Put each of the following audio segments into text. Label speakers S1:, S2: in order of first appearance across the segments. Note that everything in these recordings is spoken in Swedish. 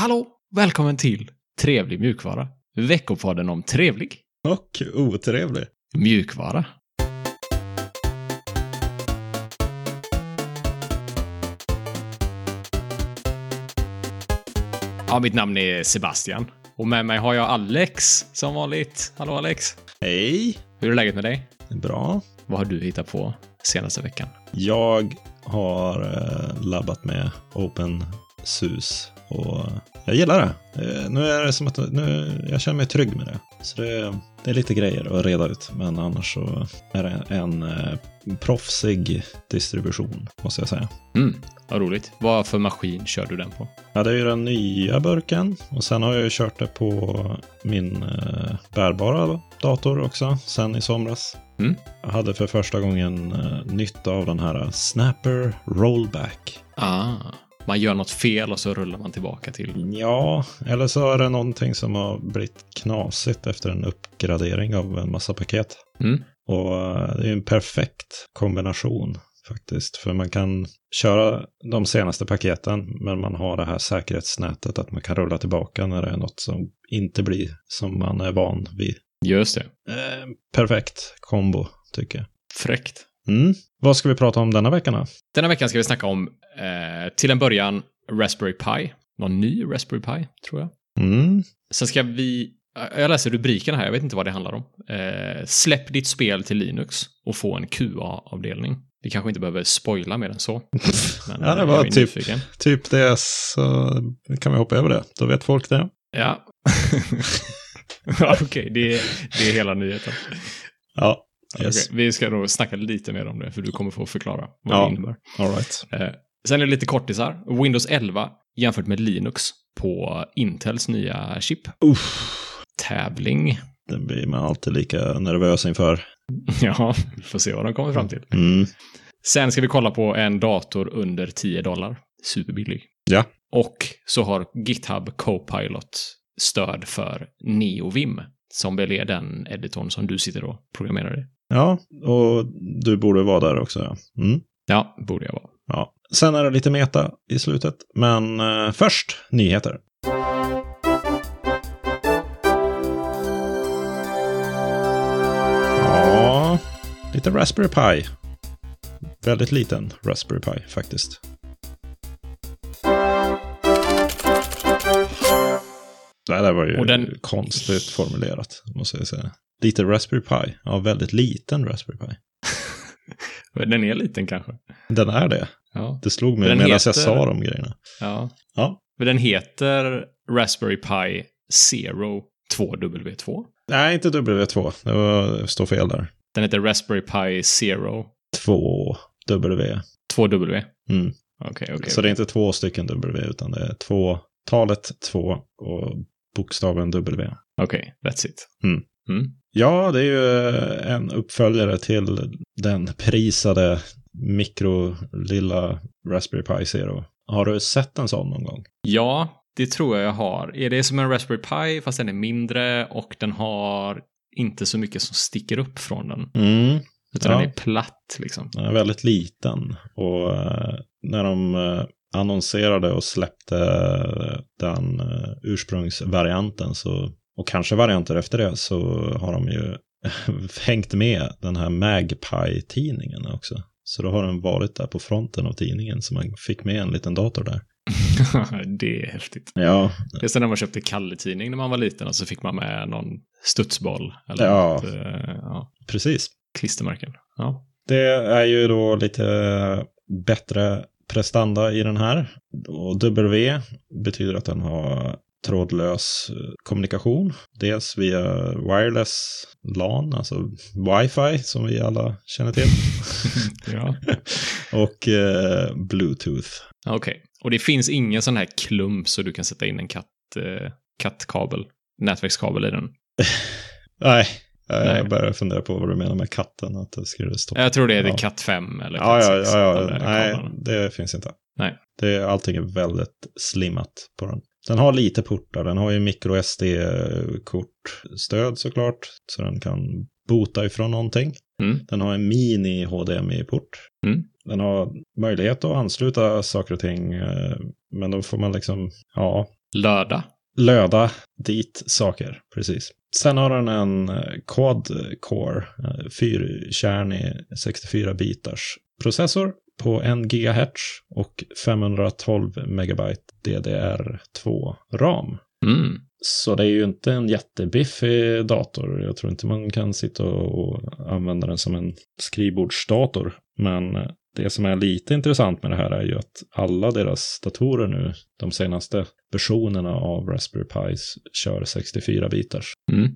S1: Hallå! Välkommen till Trevlig mjukvara. Veckopodden om trevlig
S2: Och otrevlig.
S1: mjukvara. Ja, mitt namn är Sebastian. Och med mig har jag Alex, som vanligt. Hallå Alex!
S2: Hej.
S1: Hur är läget med dig?
S2: Bra.
S1: Vad har du hittat på senaste veckan?
S2: Jag har eh, labbat med OpenSUSE och jag gillar det. Nu är det som att nu, jag känner mig trygg med det. Så det, det är lite grejer att reda ut, men annars så är det en eh, proffsig distribution, måste jag säga.
S1: Mm, vad roligt. Vad för maskin kör du den på?
S2: Ja, det är ju den nya burken och sen har jag ju kört det på min eh, bärbara dator också sen i somras.
S1: Mm.
S2: Jag hade för första gången eh, nytta av den här Snapper Rollback.
S1: Ah, man gör något fel och så rullar man tillbaka till...
S2: Ja, eller så är det någonting som har blivit knasigt efter en uppgradering av en massa paket.
S1: Mm.
S2: Och eh, det är en perfekt kombination faktiskt. För man kan köra de senaste paketen, men man har det här säkerhetsnätet att man kan rulla tillbaka när det är något som inte blir som man är van vid.
S1: Just det.
S2: Eh, perfekt kombo, tycker jag.
S1: Fräckt.
S2: Mm. Vad ska vi prata om denna veckan då?
S1: Denna veckan ska vi snacka om, eh, till en början, Raspberry Pi. Någon ny Raspberry Pi, tror jag.
S2: Mm.
S1: Sen ska vi, eh, jag läser rubriken här, jag vet inte vad det handlar om. Eh, släpp ditt spel till Linux och få en QA-avdelning. Vi kanske inte behöver spoila mer än så. Men
S2: Ja, det
S1: eh,
S2: var typ-
S1: nyfiken.
S2: Typ det, så kan vi hoppa över det. Då vet folk det.
S1: Ja. ja, Okej, det, är, det är hela nyheten.
S2: Ja, yes.
S1: Okej, vi ska nog snacka lite mer om det, för du kommer få förklara vad
S2: Ja.
S1: det innebär.
S2: All right.
S1: Eh, sen är det lite kortisar. Windows 11 jämfört med Linux på Intels nya chip.
S2: Uff.
S1: Tävling.
S2: Det blir man alltid lika nervös inför.
S1: Ja, vi får se vad de kommer fram till.
S2: Mm.
S1: Sen ska vi kolla på en dator under 10 dollar. Superbillig.
S2: Ja.
S1: Och så har GitHub Copilot stöd för NeoVim, som väl är den editorn som du sitter och programmerar i.
S2: Ja, och du borde vara där också. Ja. Mm.
S1: Ja, borde jag vara.
S2: Ja. Sen är det lite meta i slutet. Men eh, först nyheter. Ja, lite Raspberry Pi. Väldigt liten Raspberry Pi faktiskt. Det där var ju
S1: den-
S2: konstigt formulerat, måste jag säga. Lite Raspberry Pi. Ja, väldigt liten Raspberry Pi.
S1: Den är liten kanske.
S2: Den är det.
S1: Ja.
S2: Det slog mig
S1: Den
S2: medan
S1: heter-
S2: jag sa de grejerna.
S1: ja.
S2: Ja.
S1: Men den heter Raspberry Pi Zero 2W2.
S2: Nej, inte W2. Det var, står fel där.
S1: Den heter Raspberry Pi Zero
S2: 2 W.
S1: 2W.
S2: Mm.
S1: Okej, okej.
S2: Så det är inte två stycken W, utan det är två, talet 2 och bokstaven W.
S1: Okej, that's it.
S2: Mm.
S1: Mm.
S2: Ja, det är ju eh, en uppföljare till den prisade mikro lilla Raspberry Pi Zero. Har du sett en sån någon gång?
S1: Ja, det tror jag jag har. Är det som en Raspberry Pi fast den är mindre och den har inte så mycket som sticker upp från den.
S2: Mm.
S1: Utan
S2: Ja.
S1: den är platt liksom.
S2: Den är väldigt liten. Och eh, när de eh, annonserade och släppte den ursprungsvarianten så, och kanske varianter efter det så har de ju hängt med den här Magpie-tidningen också. Så då har den varit där på fronten av tidningen så man fick med en liten dator där.
S1: det är häftigt.
S2: Ja,
S1: Det är som när man köpte Kalle-tidning när man var liten och så fick man med någon studsboll. Eller
S2: Ja.
S1: något, eh, ja,
S2: precis.
S1: klistermärken. Ja.
S2: Det är ju då lite bättre prestanda i den här. Och W betyder att den har trådlös eh, kommunikation. Dels via wireless LAN, alltså wifi som vi alla känner till.
S1: ja.
S2: och eh, bluetooth.
S1: Okej. Och det finns ingen sån här klump så du kan sätta in en katt, eh, kattkabel, nätverkskabel i den.
S2: Nej,
S1: Nej.
S2: jag börjar fundera på vad du menar med katten. Att det skulle stå
S1: Jag tror det är
S2: Ja.
S1: katt 5 eller
S2: Ja,
S1: katt
S2: ja,
S1: 6.
S2: ja, ja.
S1: alla
S2: Nej, det finns inte.
S1: Nej.
S2: Det, allting är väldigt slimmat på den. Den har lite portar. Den har ju micro SD-kortstöd såklart. Så den kan boota ifrån någonting.
S1: Mm.
S2: Den har en mini HDMI-port.
S1: Mm.
S2: Den har möjlighet att ansluta saker och ting. eh, Men då får man liksom, ja,
S1: Löda.
S2: Löda dit saker, precis. Sen har den en eh, Quad Core, eh, fyrkärnig 64 bitars processor på 1 GHz och 512 megabyte DDR2 ram.
S1: Mm.
S2: Så det är ju inte en jättebiffig dator. Jag tror inte man kan sitta och använda den som en skrivbordsdator. Men det som är lite intressant med det här är ju att alla deras datorer nu, de senaste versionerna av Raspberry Pis, kör 64 bitars.
S1: Mm.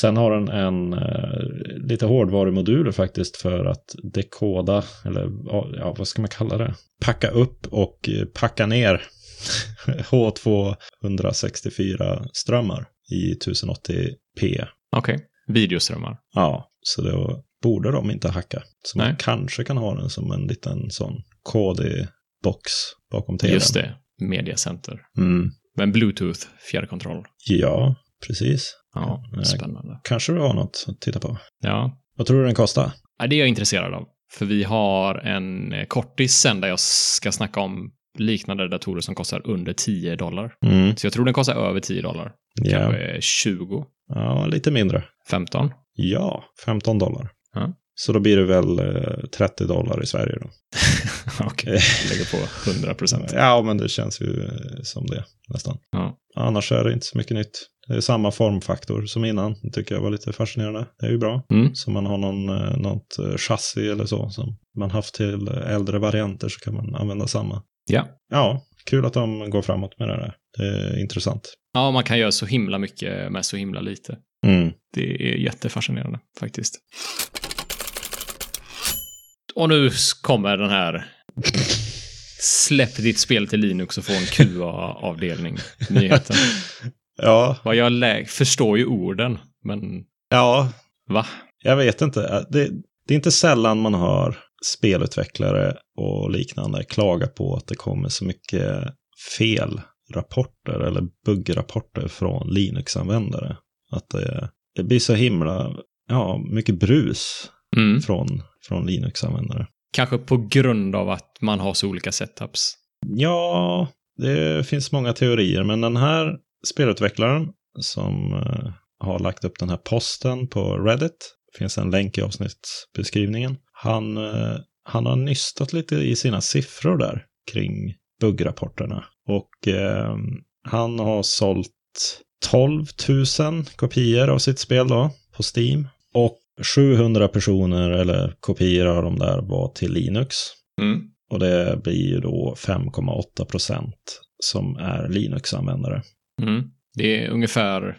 S2: Sen har den en eh, lite hårdvarumoduler faktiskt för att dekoda, eller ja, vad ska man kalla det? Packa upp och eh, packa ner H264 strömmar i 1080p.
S1: Okej. Okay. Videoströmmar.
S2: Ja, så då borde de inte hacka. Så
S1: Nej.
S2: man kanske kan ha den som en liten sån KD-box bakom tvn.
S1: Just det, mediacenter.
S2: Mm.
S1: Men Bluetooth fjärrkontroll.
S2: Ja, precis.
S1: Ja,
S2: Ja,
S1: spännande.
S2: Kanske du har något att titta på.
S1: Ja.
S2: Vad tror du den kostar?
S1: det är jag intresserad av. För vi har en eh, kortis sen där jag ska snacka om liknande datorer som kostar under 10 dollar.
S2: Mm.
S1: Så jag tror den kostar över 10 dollar.
S2: Ja.
S1: Kanske 20,
S2: ja, lite mindre.
S1: 15.
S2: Ja, 15 dollar.
S1: Ja.
S2: Så då blir det väl eh, 30 dollar i Sverige då.
S1: Okej, lägger på 100 procent.
S2: Ja, men det känns ju eh, som det nästan.
S1: Ja.
S2: Annars är det inte så mycket nytt. Det är samma formfaktor som innan. Det tycker jag var lite fascinerande. Det är ju bra.
S1: Mm.
S2: Så man har någon, eh, något eh, chassi eller så som man haft till äldre varianter så kan man använda samma.
S1: Ja.
S2: Ja, kul att de går framåt med det där. Det är intressant.
S1: ja, man kan göra så himla mycket med så himla lite.
S2: Mm.
S1: Det är jättefascinerande faktiskt. Och nu kommer den här Släpp ditt spel till Linux och få en QA-avdelning. Nyheten.
S2: Ja,
S1: Vad jag lä- förstår ju orden, men
S2: ja,
S1: va?
S2: jag vet inte. Det, det är inte sällan man hör spelutvecklare och liknande klaga på att det kommer så mycket fel rapporter eller buggrapporter från Linux-användare. Att det, det blir så himla, ja, mycket brus
S1: Mm.
S2: från, från Linux-användare.
S1: Kanske på grund av att man har så olika setups.
S2: Ja, det finns många teorier, men den här spelutvecklaren som eh, har lagt upp den här posten på Reddit, finns en länk i avsnittsbeskrivningen. Han, eh, han har nystat lite i sina siffror där kring buggrapporterna. Och eh, han har sålt 12 000 kopior av sitt spel då på Steam. Och 700 personer eller kopior av de där var till Linux.
S1: Mm.
S2: Och det blir ju då 5,8 procent som är Linux-användare.
S1: Mm. Det är ungefär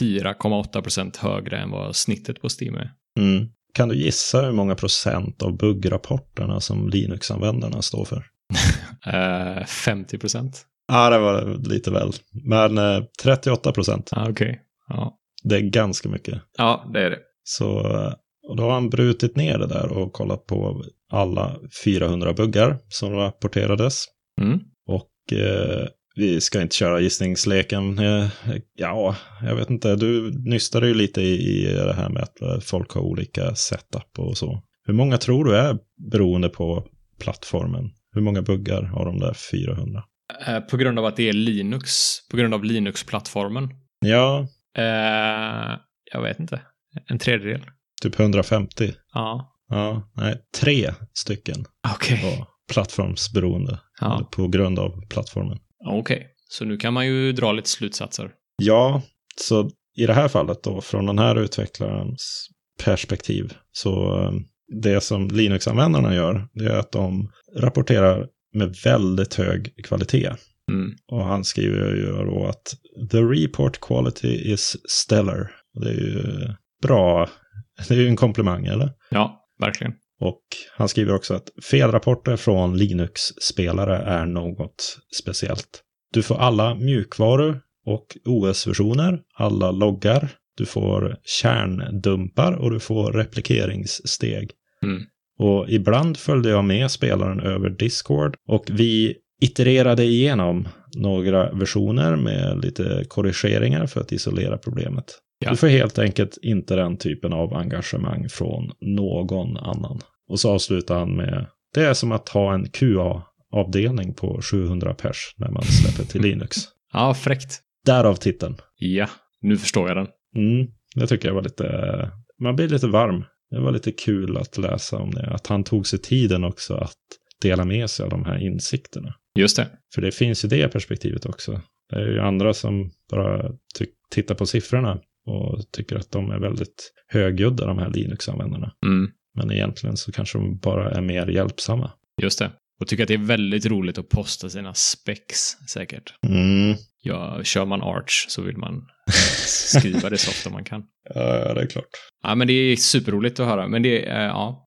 S1: 4,8 procent högre än vad snittet på Steam är.
S2: Mm. Kan du gissa hur många procent av buggrapporterna som Linux-användarna står för?
S1: Eh, 50 procent.
S2: Ja, det var lite väl. Men eh, 38 procent,
S1: Ah, Okej. Ja.
S2: det är ganska mycket.
S1: ja, det är det.
S2: Så eh, och då har han brutit ner det där och kollat på alla 400 buggar som rapporterades.
S1: Mm.
S2: Och eh, vi ska inte köra gissningsleken. Eh, ja, jag vet inte. Du nystade ju lite i, i det här med att eh, folk har olika setup och så. Hur många tror du är beroende på plattformen? Hur många buggar har de där 400?
S1: Eh, på grund av att det är Linux, på grund av Linux-plattformen.
S2: Ja,
S1: Eh, jag vet inte. En tredjedel?
S2: typ 150.
S1: Ja.
S2: Ja, nej, tre stycken
S1: Okej.
S2: var plattformsberoende
S1: Ja.
S2: på grund av plattformen.
S1: Okej. Så nu kan man ju dra lite slutsatser.
S2: Ja, så i det här fallet då, från den här utvecklarens perspektiv, så eh, det som Linux-användarna gör, det är att de rapporterar med väldigt hög kvalitet.
S1: Mm.
S2: Och han skriver ju då att the report quality is stellar. Det är ju bra, det är ju en komplimang, eller?
S1: Ja, verkligen.
S2: Och han skriver också att felrapporter från Linux-spelare är något speciellt. Du får alla mjukvaror och OS-versioner, alla loggar, du får kärndumpar och du får replikeringssteg.
S1: Mm.
S2: Och ibland följde jag med spelaren över Discord och vi itererade igenom några versioner med lite korrigeringar för att isolera problemet.
S1: Ja.
S2: Du får helt enkelt inte den typen av engagemang från någon annan. Och så avslutar han med det är som att ha en QA-avdelning på 700 pers när man släpper till Linux.
S1: Ja, fräckt.
S2: Därav titeln.
S1: Ja, nu förstår jag den.
S2: Mm, det tycker jag var lite, man blir lite varm. Det var lite kul att läsa om det. Att han tog sig tiden också att dela med sig av de här insikterna.
S1: Just det.
S2: För det finns ju det perspektivet också. Det är ju andra som bara tittar på siffrorna och tycker att de är väldigt högljudda, de här Linux-användarna.
S1: Mm.
S2: Men egentligen så kanske de bara är mer hjälpsamma.
S1: Just det. Och tycker att det är väldigt roligt att posta sina specs, säkert.
S2: Mm.
S1: Ja, kör man Arch så vill man skriva det så ofta man kan.
S2: Ja, det är klart.
S1: Ja, men det är superroligt att höra. Men det är, ja,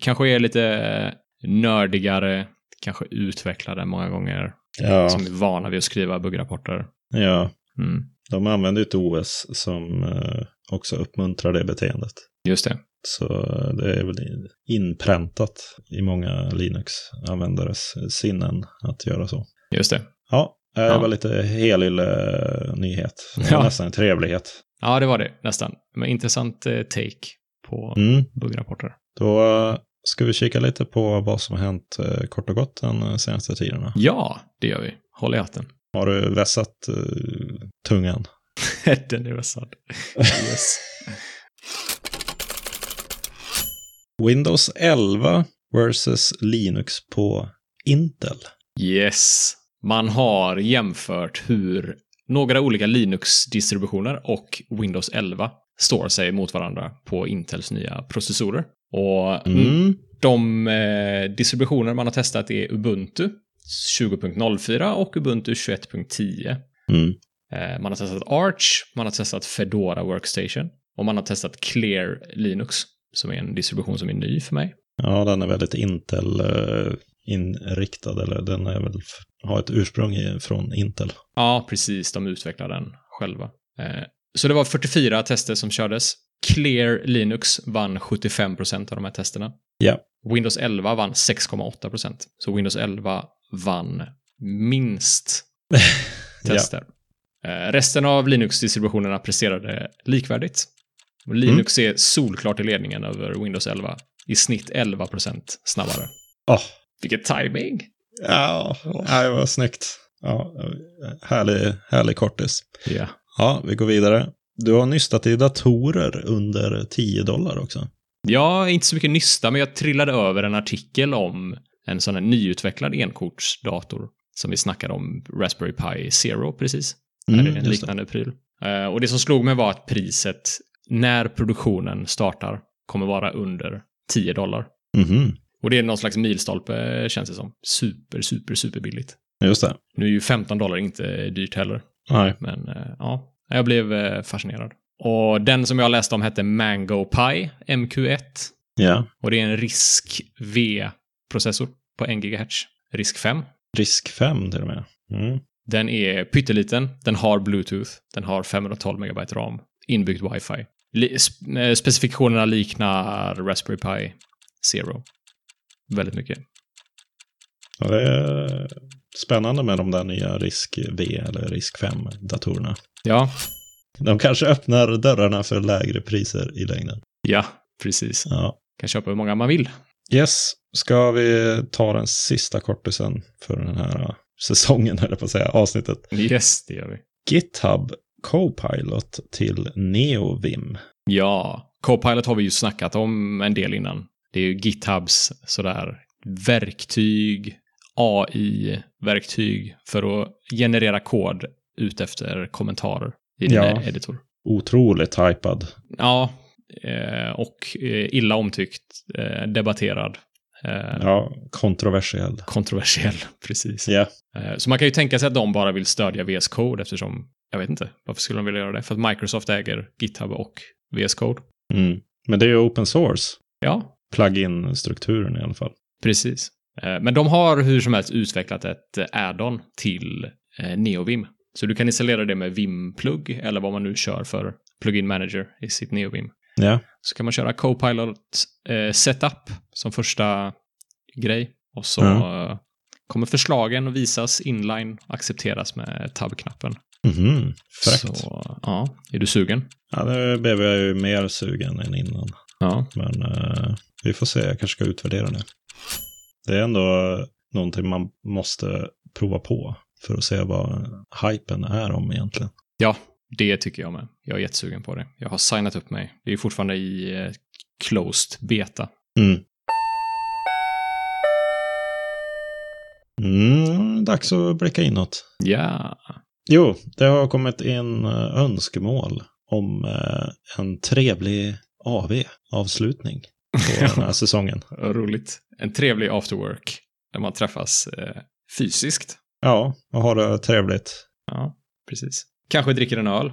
S1: kanske är lite nördigare, kanske utvecklade många gånger.
S2: Ja.
S1: Som är vana vid att skriva buggrapporter.
S2: Ja.
S1: Mm.
S2: De använder ett OS som eh, också uppmuntrar det beteendet.
S1: Just det.
S2: Så det är väl inpräntat i många Linux-användares sinnen att göra så.
S1: Just det.
S2: Ja, det
S1: Ja.
S2: var lite helylle nyhet. Det var
S1: Ja.
S2: Nästan en trevlighet.
S1: Ja, det var det nästan. Men intressant eh, take på
S2: Mm.
S1: buggrapporter.
S2: Då eh, ska vi kika lite på vad som har hänt eh, kort och gott den eh, senaste tiden.
S1: Ja, det gör vi. Håll i hatten.
S2: Har du vässat eh, tungan?
S1: Den är vässad. Yes.
S2: Windows 11 versus Linux på Intel.
S1: yes. Man har jämfört hur några olika Linux-distributioner och Windows 11 står sig mot varandra på Intels nya processorer. Och
S2: Mm.
S1: de eh, distributioner man har testat är Ubuntu 20.04 och Ubuntu 21.10.
S2: Mm.
S1: Eh, Man har testat Arch, man har testat Fedora Workstation och man har testat Clear Linux, som är en distribution som är ny för mig.
S2: Ja, den är väldigt Intel-inriktad, eller den är väl, har ett ursprung från Intel.
S1: Ja, precis. De utvecklar den själva. Eh, Så det var 44 tester som kördes. Clear Linux vann 75% av de här testerna.
S2: Ja.
S1: Windows 11 vann 6,8%. Så Windows 11 vann minst tester. Eh, Resten av Linux-distributionerna presterade likvärdigt. Och Linux är solklart i ledningen över Windows 11. I snitt 11% snabbare.
S2: Åh,
S1: Vilket timing!
S2: ja, det var snyggt. Ja, härlig, härlig kortis.
S1: Ja.
S2: Ja, vi går vidare. Du har nystat i datorer under 10 dollar också.
S1: Ja, inte så mycket nysta, men jag trillade över en artikel om en sån här nyutvecklad enkortsdator som vi snackade om, Raspberry Pi Zero precis.
S2: Mm,
S1: är en
S2: just det.
S1: liknande pryl. Eh, och det som slog mig var att priset när produktionen startar kommer vara under 10 dollar.
S2: Mhm,
S1: Och det är någon slags milstolpe känns det som. Super, super, super billigt.
S2: Just det.
S1: Nu är ju 15 dollar inte dyrt heller.
S2: Nej.
S1: Men eh, ja, jag blev eh, fascinerad. Och den som jag läste om hette Mango Pi MQ1.
S2: Ja.
S1: Och det är en RISC V-processor på 1 GHz. RISC 5.
S2: Risk 5 till och med. Mm.
S1: Den är pytteliten, den har Bluetooth, den har 512 MB RAM, inbyggt wifi. Li- eh, specifikationerna liknar Raspberry Pi Zero. Väldigt mycket.
S2: Ja, det är spännande med de där nya Risk V eller Risk 5-datorerna.
S1: Ja,
S2: De kanske öppnar dörrarna för lägre priser i längden.
S1: ja, precis.
S2: Ja.
S1: Kan köpa hur många man vill.
S2: Yes, ska vi ta den sista kortisen för den här uh, säsongen, eller på att säga, avsnittet.
S1: Yes, det gör vi.
S2: GitHub Copilot till NeoVim.
S1: Ja, Copilot har vi ju snackat om en del innan. Det är ju GitHubs sådär verktyg, AI-verktyg för att generera kod ut efter kommentarer i din
S2: Ja.
S1: editor.
S2: Otroligt hypad.
S1: Ja, eh, och eh, illa omtyckt, eh, debatterad,
S2: Ja, kontroversiell.
S1: kontroversiell, precis. Eh, så man kan ju tänka sig att de bara vill stödja VS Code eftersom, jag vet inte, varför skulle de vilja göra det? För att Microsoft äger GitHub och VS Code.
S2: mm. men det är ju open source.
S1: Ja,
S2: Plug-in-strukturen i alla fall.
S1: Precis. Eh, Men de har hur som helst utvecklat ett eh, add-on till eh, NeoVim. Så du kan installera det med Vim-plugg eller vad man nu kör för plugin manager i sitt NeoVim.
S2: Ja,
S1: Så kan man köra Copilot eh, Setup som första grej. Och så eh, kommer förslagen att visas inline, accepteras med tab-knappen.
S2: mhm. Fräckt.
S1: Så ja, är du sugen?
S2: Ja, nu blev jag ju mer sugen än innan.
S1: Ja.
S2: Men eh, vi får se, jag kanske ska utvärdera det. Det är ändå någonting man måste prova på. för att se vad hypen är om egentligen.
S1: Ja, det tycker jag med. Jag är jättesugen på det. Jag har signat upp mig. Det är fortfarande i eh, closed beta.
S2: Mm. Mm, dags att blicka inåt.
S1: Ja.
S2: Jo, det har kommit in eh, önskemål om eh, en trevlig AV, avslutning, på den här säsongen.
S1: Roligt. En trevlig after work där man träffas eh, fysiskt.
S2: Ja, och ha det trevligt.
S1: Ja, precis. Kanske dricker en öl.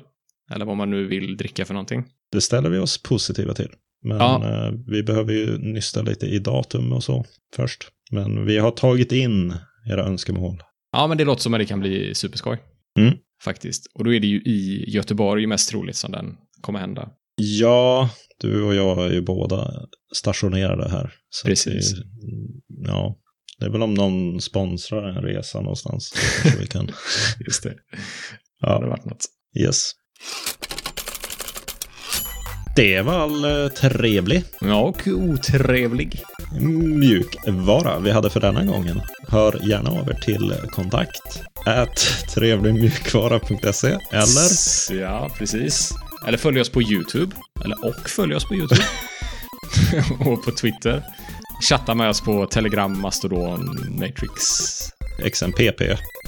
S1: Eller vad man nu vill dricka för någonting.
S2: Det ställer vi oss positiva till. Men
S1: Ja.
S2: eh, vi behöver ju nysta lite i datum och så först. Men vi har tagit in era önskemål.
S1: Ja, men det låter som att det kan bli superskoj.
S2: Mm.
S1: Faktiskt. Och då är det ju i Göteborg mest troligt som den kommer hända.
S2: Ja, du och jag är ju båda stationerade här.
S1: Precis.
S2: Vi, ja, det är väl om någon sponsrar en resa någonstans. Så vi kan.
S1: Just det. Det hade
S2: Ja,
S1: varit något.
S2: yes. Det var all eh, trevlig
S1: Ja, och otrevlig.
S2: mjukvara vi hade för denna gången. Hör gärna av er till kontakt at trevligmjukvara.se eller
S1: Ja, precis. Eller följ oss på YouTube. Eller och följ oss på YouTube. och på Twitter. Chatta med oss på Telegram, Mastodon, Matrix.
S2: XMPP.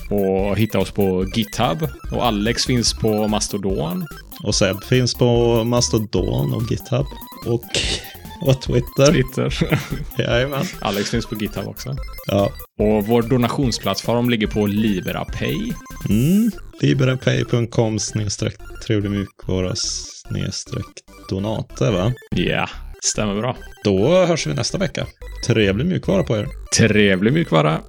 S1: Och hitta oss på GitHub. Och Alex finns på Mastodon.
S2: Och Seb finns på Mastodon och GitHub. Och, och Twitter.
S1: Twitter.
S2: Jajamän.
S1: Alex finns på GitHub också.
S2: Ja.
S1: Och vår donationsplattform ligger på LiberaPay.
S2: Mm. Liberapay.com snedstreck trevligmjukvara snedstreck donater va?
S1: Ja, stämmer bra.
S2: Då hörs vi nästa vecka. Trevlig mjukvara på er.
S1: Trevlig mjukvara.